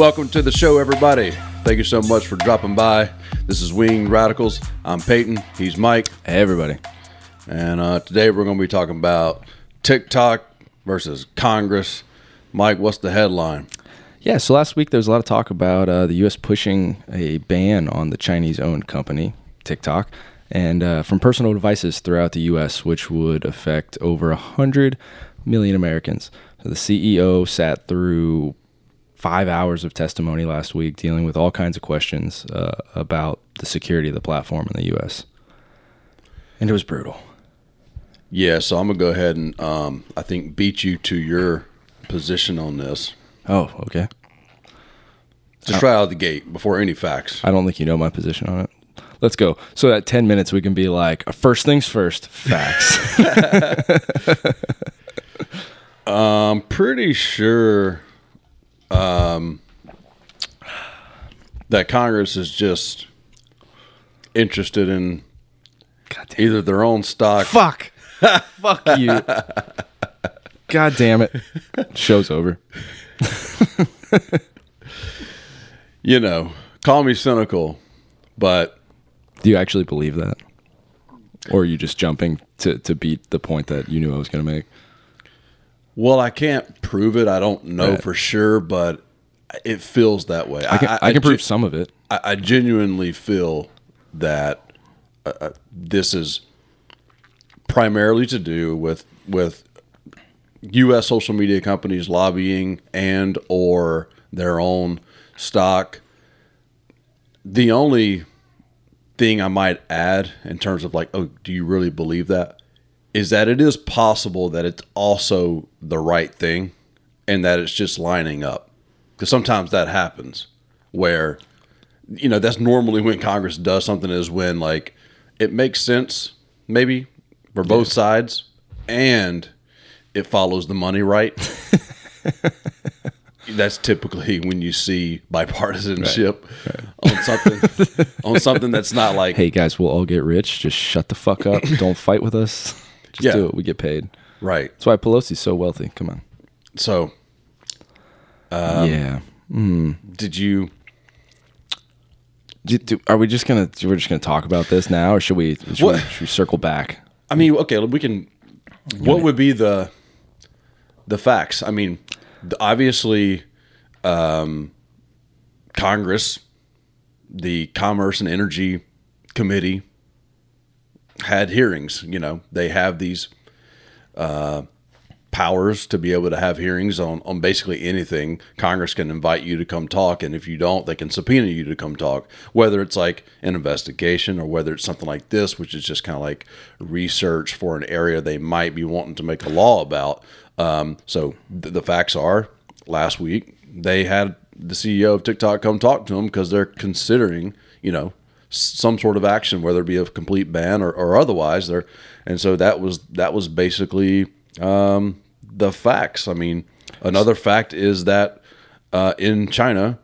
welcome to the show, everybody. Thank you so much for dropping by. This is Wing Radicals. I'm Peyton. He's Mike. Hey, everybody. And uh, today we're going to be talking about TikTok versus Congress. Mike, what's the headline? Yeah, so last week there was a lot of talk about uh, the U.S. pushing a ban on the Chinese owned company, TikTok, and uh, from personal devices throughout the U.S., which would affect over 100 million Americans. So the CEO sat through five hours of testimony last week dealing with all kinds of questions uh, about the security of the platform in the U.S. And it was brutal. Yeah, so I'm going to go ahead and um, I think beat you to your position on this. Oh, okay. Just right out of the gate before any facts. I don't think you know my position on it. Let's go. So at 10 minutes, we can be like, first things first, facts. I'm pretty sure um, that Congress is just interested in either their own stock. Fuck. Fuck you. God damn it. Show's over. You know, call me cynical, but Do you actually believe that? Or are you just jumping to, to beat the point that you knew I was going to make? Well, I can't prove it. I don't know Right. for sure, but it feels that way. I can, I, can prove some of it. I, I genuinely feel that uh, uh, this is primarily to do with with U.S. social media companies lobbying and or their own stock. The only thing I might add in terms of like, oh, do you really believe that? Is that it is possible that it's also the right thing and that it's just lining up. Because sometimes that happens where you know that's normally when congress does something is when like it makes sense maybe for both sides and it follows the money right that's typically when you see bipartisanship on something on something that's not like Hey, guys, we'll all get rich. Just shut the fuck up. Don't fight with us. Just Yeah. do it. We get paid. right That's why Pelosi's so wealthy. Come on. so Um, yeah. did you Do, do, are we just gonna? We're just gonna talk about this now, or should we? Should, we, should we circle back? I mean, okay, we can. What would be the the facts? I mean, the, obviously, um, Congress, the Commerce and Energy Committee, had hearings. You know, they have these uh, powers to be able to have hearings on on basically anything. Congress can invite you to come talk, and if you don't, they can subpoena you to come talk. Whether it's like an investigation or whether it's something like this, which is just kind of like research for an area they might be wanting to make a law about. Um, so th- the facts are, last week they had the CEO of TikTok come talk to them because they're considering, you know, some sort of action, whether it be a complete ban or, or otherwise. There, and so that was that was basically um, the facts. I mean, another fact is that uh, in China,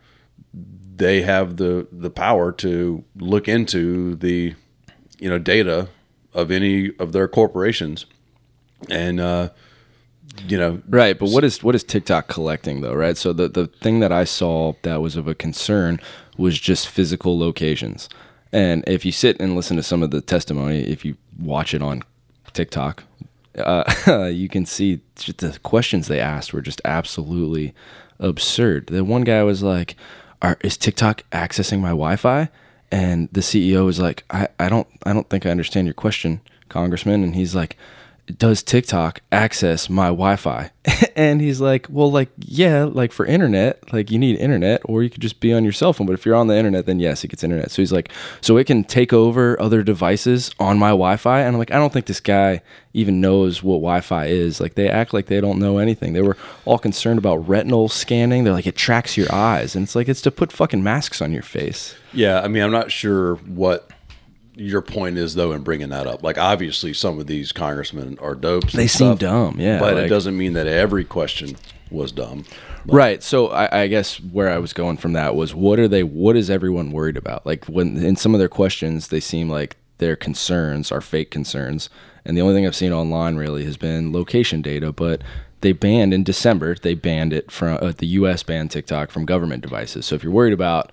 they have the the power to look into the you know data of any of their corporations, and uh, you know Right, but what is what is TikTok collecting though, right? So the the thing that I saw that was of a concern was just physical locations. And if you sit and listen to some of the testimony, if you watch it on TikTok, uh, you can see the questions they asked were just absolutely absurd. The one guy was like, "Is TikTok accessing my Wi-Fi?" And the CEO was like, I, "I don't, I don't think I understand your question, Congressman." And he's like, does TikTok access my Wi-Fi? and he's like, well, like, yeah, like for internet, like you need internet, or you could just be on your cell phone. But if you're on the internet, then yes, it gets internet. So he's like, so it can take over other devices on my Wi-Fi. And I'm like, I don't think this guy even knows what Wi-Fi is. Like they act like they don't know anything. They were all concerned about retinal scanning. They're like, it tracks your eyes, and it's like it's to put fucking masks on your face. Yeah, I mean, I'm not sure what your point is though in bringing that up. Like, obviously, some of these congressmen are dopes. They seem stuff, dumb, yeah, but it doesn't mean that every question was dumb. Right. So I, I guess where I was going from that was what are they what is everyone worried about? Like when in some of their questions they seem like their concerns are fake concerns. And the only thing I've seen online really has been location data, but they banned in December. They banned it from uh, the U.S. banned TikTok from government devices. So if you're worried about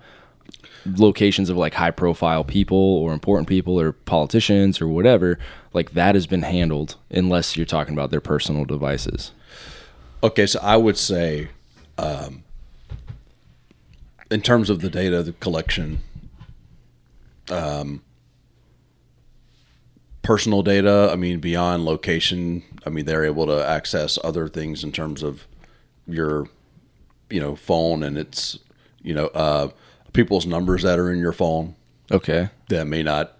locations of like high profile people or important people or politicians or whatever, like that has been handled unless you're talking about their personal devices. Okay, so I would say, um, in terms of the data, the collection, um, personal data. I mean, beyond location. I mean, they're able to access other things in terms of your, you know, phone and it's, you know, uh, people's numbers that are in your phone Okay. that may not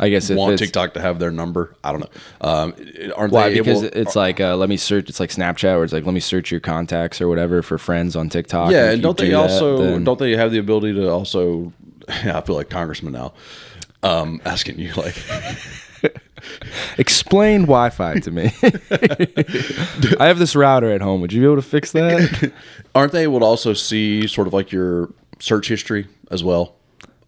I guess if want it's, TikTok to have their number. I don't know. Um, aren't Why? they Because able? it's like uh, let me search. It's like Snapchat, where it's like let me search your contacts or whatever for friends on TikTok. Yeah, if and you don't they that, also then- don't they have the ability to also? I feel like congressman now, um, asking you like, explain Wi-Fi to me? I have this router at home. Would you be able to fix that? aren't they able to also see sort of like your search history as well?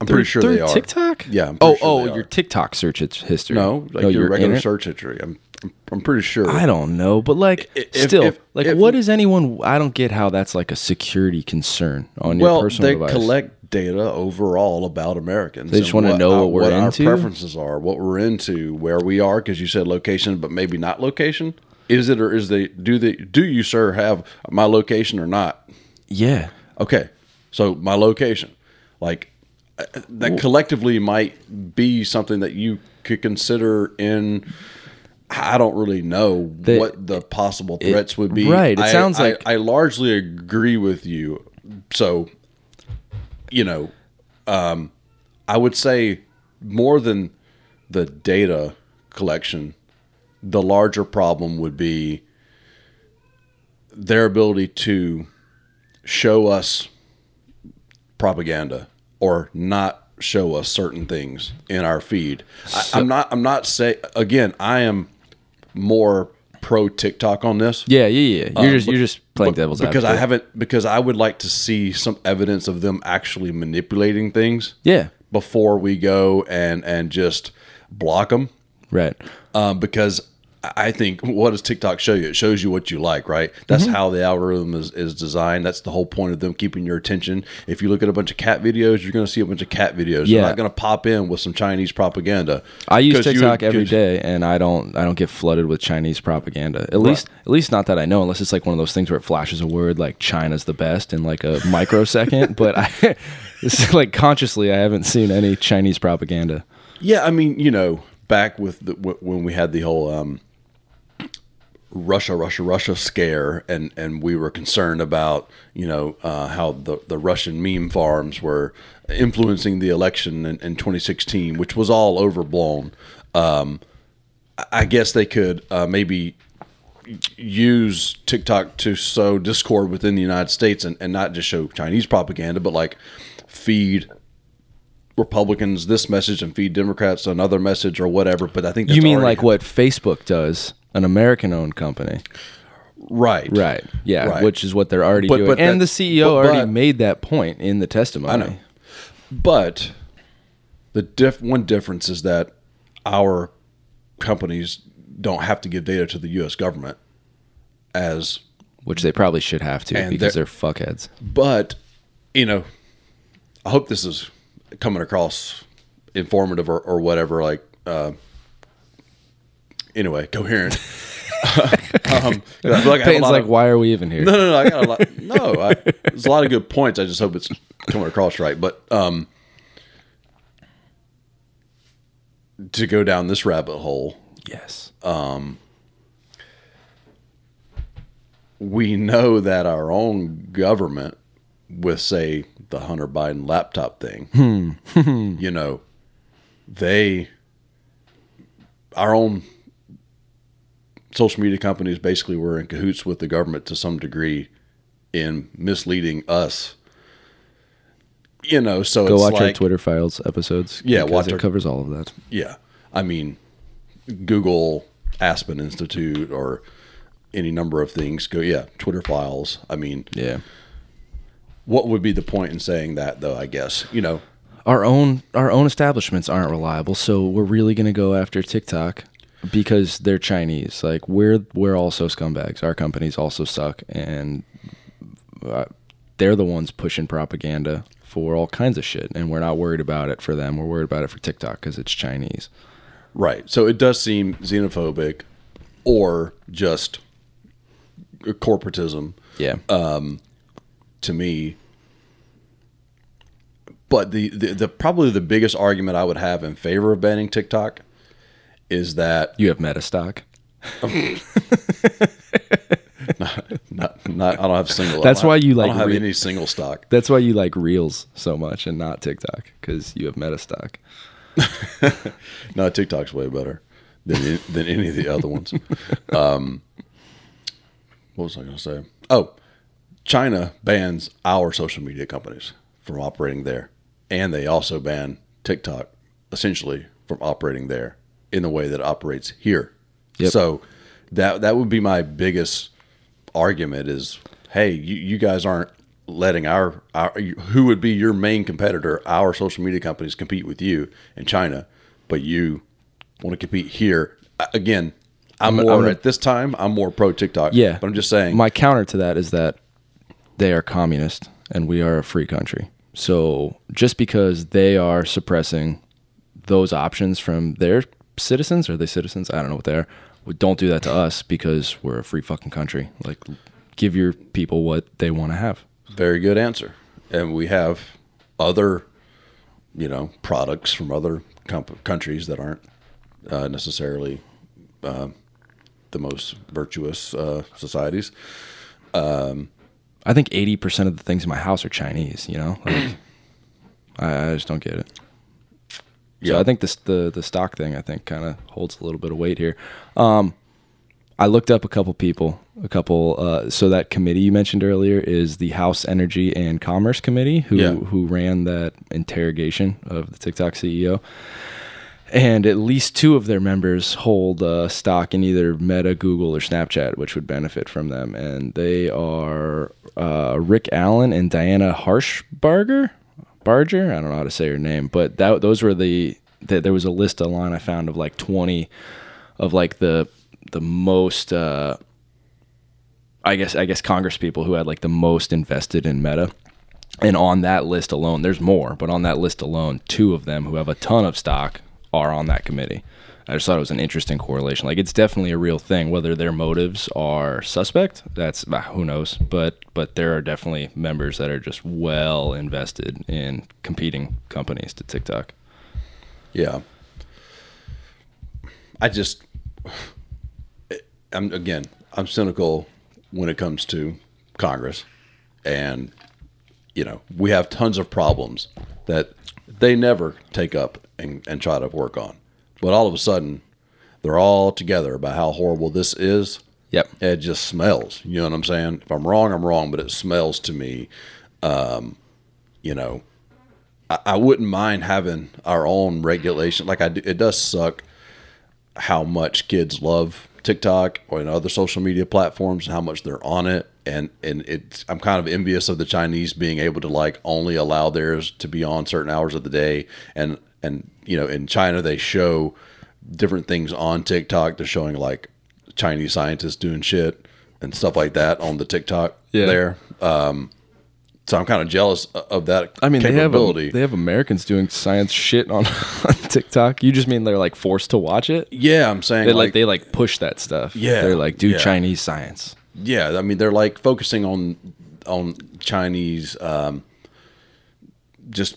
I'm pretty sure they are. TikTok. Yeah. I'm Oh, sure oh, your. TikTok search his- history. no, oh, like your, regular internet- search history. I'm, I'm I'm pretty sure. I don't know, but like If- still, if- like if- what is anyone? I don't get how that's like a security concern on your well, personal they device. collect data overall about Americans. They just wanna know uh, what we're our into? preferences are, what we're into, where we are. Because you said location, but maybe not location. Is it or is they do they do you sir have my location or not? yeah, Okay, so my location, like uh, that collectively might be something that you could consider in. I don't really know The- what the possible threats would be. right, it I- sounds I- like- I, largely agree with you. So, you know, um, I would say more than the data collection, the larger problem would be their ability to show us propaganda or not show us certain things in our feed. I, I'm not. I'm not say again. I am more pro TikTok on this. yeah, yeah, yeah. You're just you're just playing devil's because I haven't because I would like to see some evidence of them actually manipulating things Yeah, before we go and and just block them right. um, because I think what does TikTok show you? It shows you what you like, right? That's Mm-hmm. how the algorithm is, is designed. That's the whole point of them keeping your attention. If you look at a bunch of cat videos, you're going to see a bunch of cat videos. Yeah. You're not going to pop in with some Chinese propaganda. I use TikTok every 'cause- day, and I don't I don't get flooded with Chinese propaganda. At least at least not that I know, unless it's like one of those things where it flashes a word like China's the best in like a microsecond. but I, it's like consciously, I haven't seen any Chinese propaganda. Yeah, I mean, you know, back with the, when we had the whole um, Russia, Russia, Russia scare, and and we were concerned about you know uh, how the the Russian meme farms were influencing the election in, in 2016, which was all overblown. Um, I- guess they could uh, maybe use TikTok to sow discord within the United States and, and not just show Chinese propaganda, but like feed Republicans this message and feed Democrats another message or whatever. But I think that's you mean like what Facebook does, an American-owned company, right, right? Yeah, Right. which is what they're already But- doing. but and the CEO but- already made that point in the testimony. I know. But the diff- one difference is that our companies don't have to give data to the U.S. government as Which they probably should have to because they're- they're fuckheads. but you know i hope this is coming across informative or, or whatever like uh anyway coherent um, 'cause I like I Peyton's like, of- why are we even here? no no no i got a lot no I, there's a lot of good points i just hope it's coming across right but um to go down this rabbit hole Yes. we know that our own government with say the Hunter Biden laptop thing you know they our own social media companies basically were in cahoots with the government to some degree in misleading us you know so Go it's watch our Twitter files episodes. Yeah, watch it our- covers all of that. yeah i mean google aspen institute or any number of things go yeah twitter files i mean Yeah. what would be the point in saying that though i guess you know Our own our own establishments aren't reliable, so we're really going to go after TikTok. Because they're Chinese. Like we're we're also scumbags. Our companies also suck, and uh, they're the ones pushing propaganda for all kinds of shit. And we're not worried about it for them. We're worried about it for TikTok because it's Chinese. Right. So it does seem xenophobic, or just corporatism Yeah. Um, to me. But the, the the probably the biggest argument I would have in favor of banning TikTok is that you have meta stock. not not I don't have single. That's why have- you I like don't have re- any single stock. That's why you like Reels so much and not TikTok because you have meta stock. No, TikTok's way better than than any of the other ones. Um, what was I going to say? Oh, China bans our social media companies from operating there, and they also ban TikTok essentially from operating there in the way that it operates here. Yep. So that that would be my biggest argument is, hey, you, you guys aren't letting our, our who would be your main competitor, our social media companies compete with you in China, but you want to compete here. Again, I'm, I'm more gonna- at this time. I'm more pro TikTok. Yeah. but I'm just saying. My counter to that is that they are communist and we are a free country. So just because they are suppressing those options from their citizens, are they citizens? I don't know what they are. Well, Don't do that to us because we're a free fucking country. Like, give your people what they want to have. Very good answer. And we have other, you know, products from other comp- countries that aren't uh, necessarily uh, the most virtuous uh, societies. I think 80% of the things in my house are Chinese, you know? Like, I, I just don't get it. So Yeah. I think this the the stock thing I think kind of holds a little bit of weight here. Um, I looked up a couple people, a couple. Uh, so that committee you mentioned earlier is the House Energy and Commerce Committee, who Yeah. who ran that interrogation of the TikTok CEO. And at least two of their members hold uh, stock in either Meta, Google, or Snapchat, which would benefit from them. And they are uh, Rick Allen and Diana Harshbarger. Barger, I don't know how to say her name, but that those were the, the there was a list online I found of like twenty of like the the most uh, I guess I guess Congress people who had like the most invested in Meta. And on that list alone, there's more, but on that list alone, two of them who have a ton of stock are on that committee. I just thought it was an interesting correlation. Like it's definitely a real thing. Whether their motives are suspect, that's ah, who knows. But but there are definitely members that are just well invested in competing companies to TikTok. Yeah. I just, I'm again, I'm cynical when it comes to Congress, and you know we have tons of problems that they never take up and, and try to work on, but all of a sudden they're all together about how horrible this is. Yep. It just smells. You know what I'm saying? If I'm wrong, I'm wrong, but it smells to me. Um, you know, I, I wouldn't mind having our own regulation. Like I, do, it does suck how much kids love TikTok or other social media platforms and how much they're on it. And and it's I'm kind of envious of the Chinese being able to like only allow theirs to be on certain hours of the day. And and you know in China they show different things on TikTok. They're showing like Chinese scientists doing shit and stuff like that on the TikTok Yeah. there. Um, so I'm kind of jealous of that I mean, they have capability. they have Americans doing science shit on, on TikTok. You just mean they're like forced to watch it? yeah, I'm saying They like, like they like push that stuff. Yeah, they're like do yeah. Chinese science. Yeah, I mean they're like focusing on on Chinese, um, just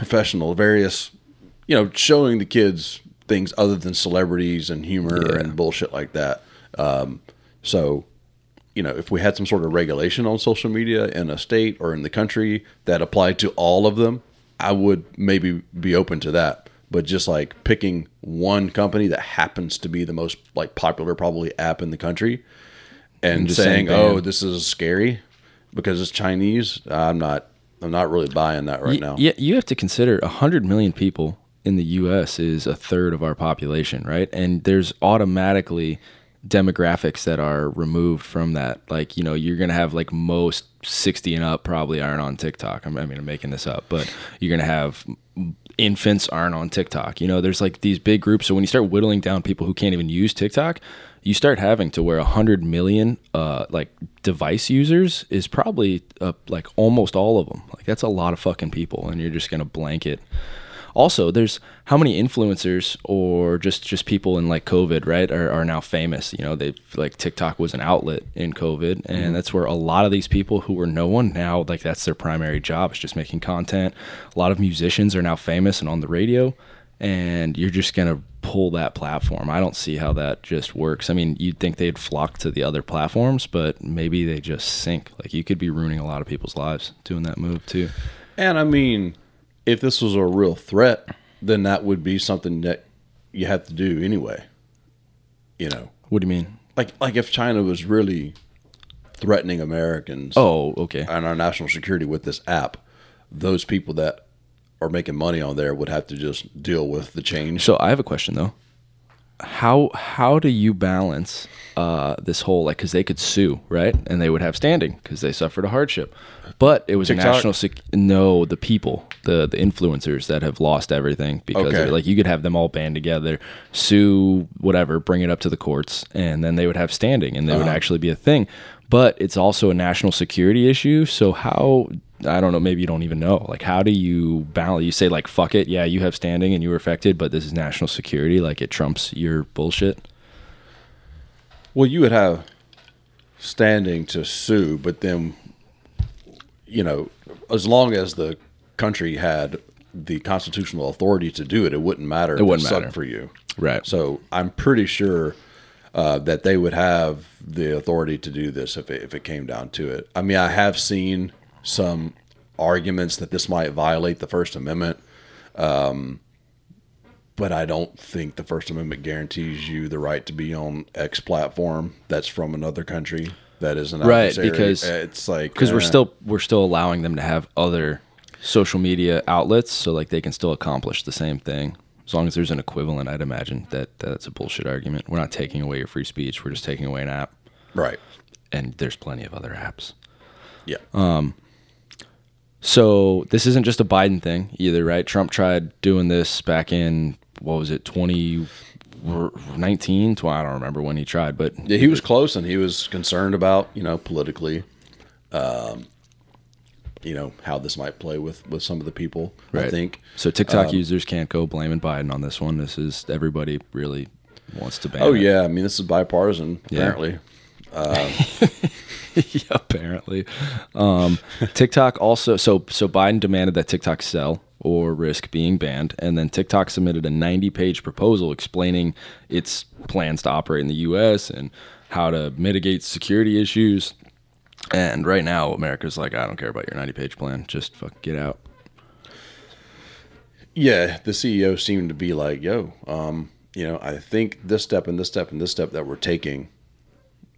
professional, various, you know, showing the kids things other than celebrities and humor Yeah. and bullshit like that. Um, so, you know, if we had some sort of regulation on social media in a state or in the country that applied to all of them, I would maybe be open to that. But just like picking one company that happens to be the most like popular probably app in the country and, And saying, saying, "Oh, this is scary because it's Chinese," I'm not. I'm not really buying that right now. Yeah, you have to consider 100 million people in the US is a third of our population, right? And there's automatically demographics that are removed from that. Like, you know, you're going to have like most 60 and up probably aren't on TikTok. I'm, I mean, I'm making this up, but you're going to have infants aren't on TikTok. You know, there's like these big groups. So when you start whittling down people who can't even use TikTok, you start having to where 100 million uh, like device users is probably uh, like almost all of them. Like that's a lot of fucking people, and you're just gonna blanket. Also, there's how many influencers or just just people in like COVID, right, are, are now famous. You know, they like TikTok was an outlet in COVID, and mm-hmm. that's where a lot of these people who were no one now like that's their primary job is just making content. A lot of musicians are now famous and on the radio and you're just going to pull that platform. I don't see how that just works. I mean, you'd think they'd flock to the other platforms, but maybe they just sink. Like you could be ruining a lot of people's lives doing that move too. And I mean, if this was a real threat, then that would be something that you have to do anyway. You know. What do you mean? Like like if China was really threatening Americans. Oh, okay. And our national security with this app, those people that are making money on there would have to just deal with the change. So I have a question though. How how do you balance uh, this whole like because they could sue right and they would have standing because they suffered a hardship, but it was TikTok? a national sec- no the people the the influencers that have lost everything because okay. like you could have them all band together sue whatever bring it up to the courts and then they would have standing and they uh-huh. would actually be a thing, but it's also a national security issue. So how I don't know, maybe you don't even know. Like, how do you balance? You say, like, fuck it. Yeah, you have standing and you were affected, but this is national security. Like, it trumps your bullshit. Well, you would have standing to sue, but then, you know, as long as the country had the constitutional authority to do it, it wouldn't matter. It wouldn't matter for you. Right. So I'm pretty sure uh, that they would have the authority to do this if it, if it came down to it. I mean, I have seen some arguments that this might violate the First Amendment. Um, but I don't think the First Amendment guarantees you the right to be on X platform that's from another country that is an right because it's like because we're still we're still allowing them to have other social media outlets so like they can still accomplish the same thing as long as there's an equivalent i'd imagine that that's a bullshit argument. We're not taking away your free speech. We're just taking away an app. Right. And there's plenty of other apps. Yeah. Um so this isn't just a Biden thing either, right? Trump tried doing this back in what was it, 2019? I don't remember when he tried, but yeah, he was close and he was concerned about you know politically, um, you know how this might play with with some of the people. Right. I think so. TikTok um, users can't go blaming Biden on this one. This is everybody really wants to ban. Oh it. yeah, I mean this is bipartisan apparently. Yeah. Uh, yeah, apparently. Um, TikTok also so so Biden demanded that TikTok sell or risk being banned, and then TikTok submitted a 90-page proposal explaining its plans to operate in the U.S. and how to mitigate security issues. And right now, America's like, I don't care about your 90-page plan. Just fuck get out. Yeah, the CEO seemed to be like, "Yo, um, you know, I think this step and this step and this step that we're taking."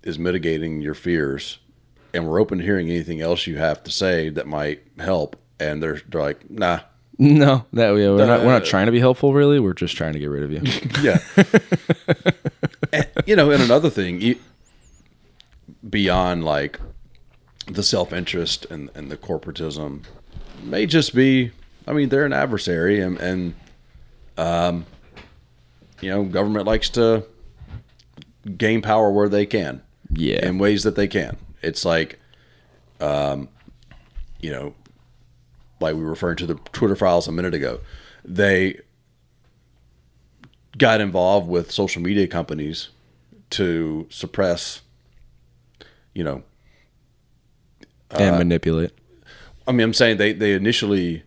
is mitigating your fears and we're open to hearing anything else you have to say that might help and they're, they're like nah no that yeah, we're, uh, not, we're not trying to be helpful really we're just trying to get rid of you yeah and, you know and another thing beyond like the self-interest and, and the corporatism may just be i mean they're an adversary and, and um you know government likes to gain power where they can yeah, in ways that they can. It's like, um, you know, like we were referring to the Twitter files a minute ago. They got involved with social media companies to suppress, you know, and uh, manipulate. I mean, I'm saying they they initially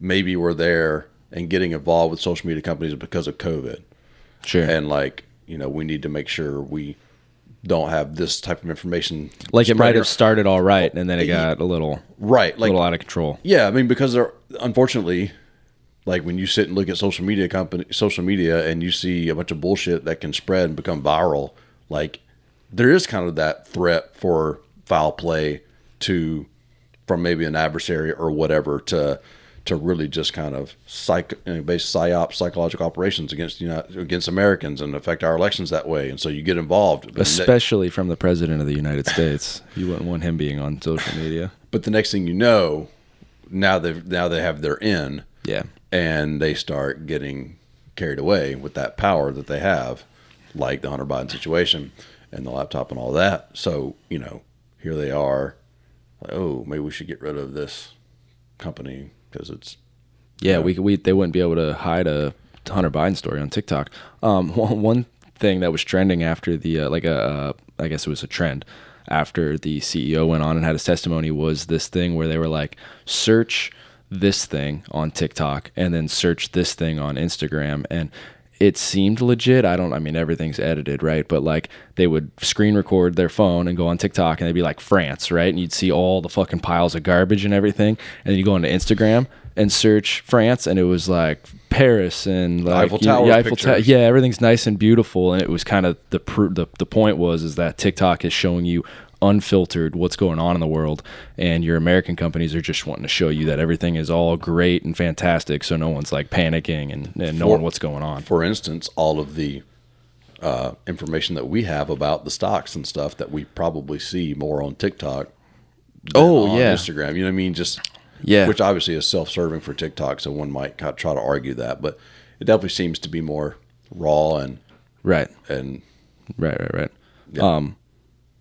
maybe were there and getting involved with social media companies because of COVID. Sure. And like, you know, we need to make sure we don't have this type of information. Like it might have started all right, and then it got a little right, like a little out of control. Yeah, I mean because there, unfortunately, like when you sit and look at social media company, social media, and you see a bunch of bullshit that can spread and become viral, like there is kind of that threat for foul play to from maybe an adversary or whatever to to really just kind of psych, you know, base psyop psychological operations against you know, against Americans and affect our elections that way. And so you get involved, Especially from the president of the United States. You wouldn't want him being on social media. but the next thing you know, now they now they have their in, Yeah. and they start getting carried away with that power that they have, like the Hunter Biden situation and the laptop and all that. So you know, here they are. Like, oh, maybe we should get rid of this company because it's Yeah, we, we they wouldn't be able to hide a Hunter Biden story on TikTok. Um, one, one thing that was trending after the uh, like a uh, I guess it was a trend after the CEO went on and had his testimony was this thing where they were like search this thing on TikTok and then search this thing on Instagram and it seemed legit. I don't I mean everything's edited, right? But like they would screen record their phone and go on TikTok and they'd be like France, right? And you'd see all the fucking piles of garbage and everything. And then you go into Instagram and search France and it was like Paris and like Eiffel you Tower yeah, Eiffel Ta- yeah, everything's nice and beautiful and it was kind of the, pr- the the point was is that TikTok is showing you unfiltered what's going on in the world and your American companies are just wanting to show you that everything is all great and fantastic so no one's like panicking and, and knowing For- what's going on. for instance, all of the uh, information that we have about the stocks and stuff that we probably see more on TikTok. than Oh, on yeah. Instagram. You know what I mean? Just Yeah. which obviously is self-serving for TikTok, so one might try to argue that, but it definitely seems to be more raw and Right. and Right, right, right. Yeah. Um,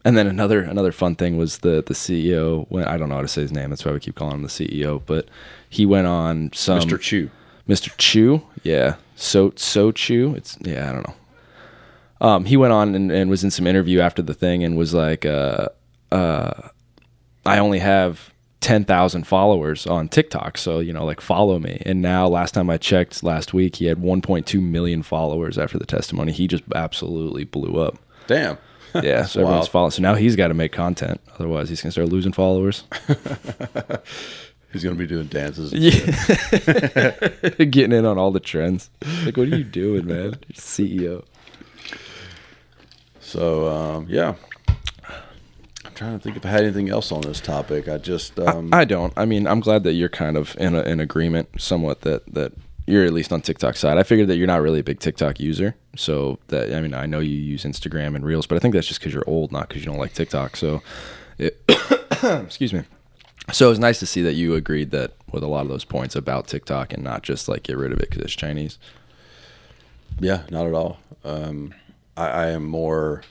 and then another another fun thing was the the CEO. When I don't know how to say his name, that's why we keep calling him the CEO. But he went on some Mr. Chew. Mr. Chew, yeah, so so Chew. It's yeah, I don't know. Um, he went on and, and was in some interview after the thing and was like, uh, uh, I only have ten thousand followers on TikTok, so you know, like follow me. And now, last time I checked, last week he had one point two million followers after the testimony. He just absolutely blew up. Damn. Yeah, so everyone's following. So now he's got to make content, otherwise he's gonna start losing followers. He's gonna be doing dances. and Yeah. Getting in on all the trends. Like, what are you doing, man? You're CEO. So um, yeah. I'm trying to think if I had anything else on this topic. I just um, I don't. I mean, I'm glad that you're kind of in a, in agreement, somewhat that that you're at least on TikTok side. I figured that you're not really a big TikTok user, so that I mean, I know you use Instagram and Reels, but I think that's just because you're old, not because you don't like TikTok. So, it, excuse me. So it was nice to see that you agreed that with a lot of those points about TikTok and not just like get rid of it because it's Chinese. Yeah, not at all. Um, I, I am more.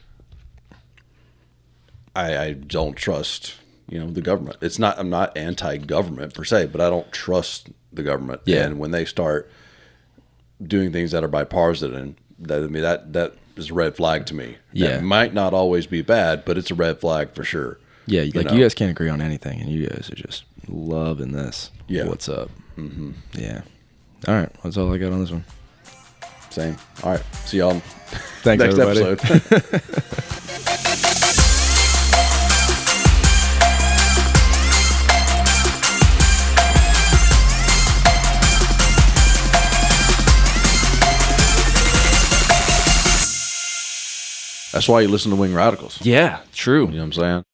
I, I don't trust, you know, the government. It's not. I'm not anti-government per se, but I don't trust the government. Yeah. And when they start doing things that are bipartisan, that I mean that that is a red flag to me. Yeah. That might not always be bad, but it's a red flag for sure. Yeah, like know? you guys can't agree on anything, and you guys are just loving this. Yeah. What's up? Mm-hmm. Yeah. All right. That's all I got on this one. Same. All right. See y'all Thanks, next everybody. episode. That's why you listen to Wing Radicals. Yeah. True. You know what I'm saying?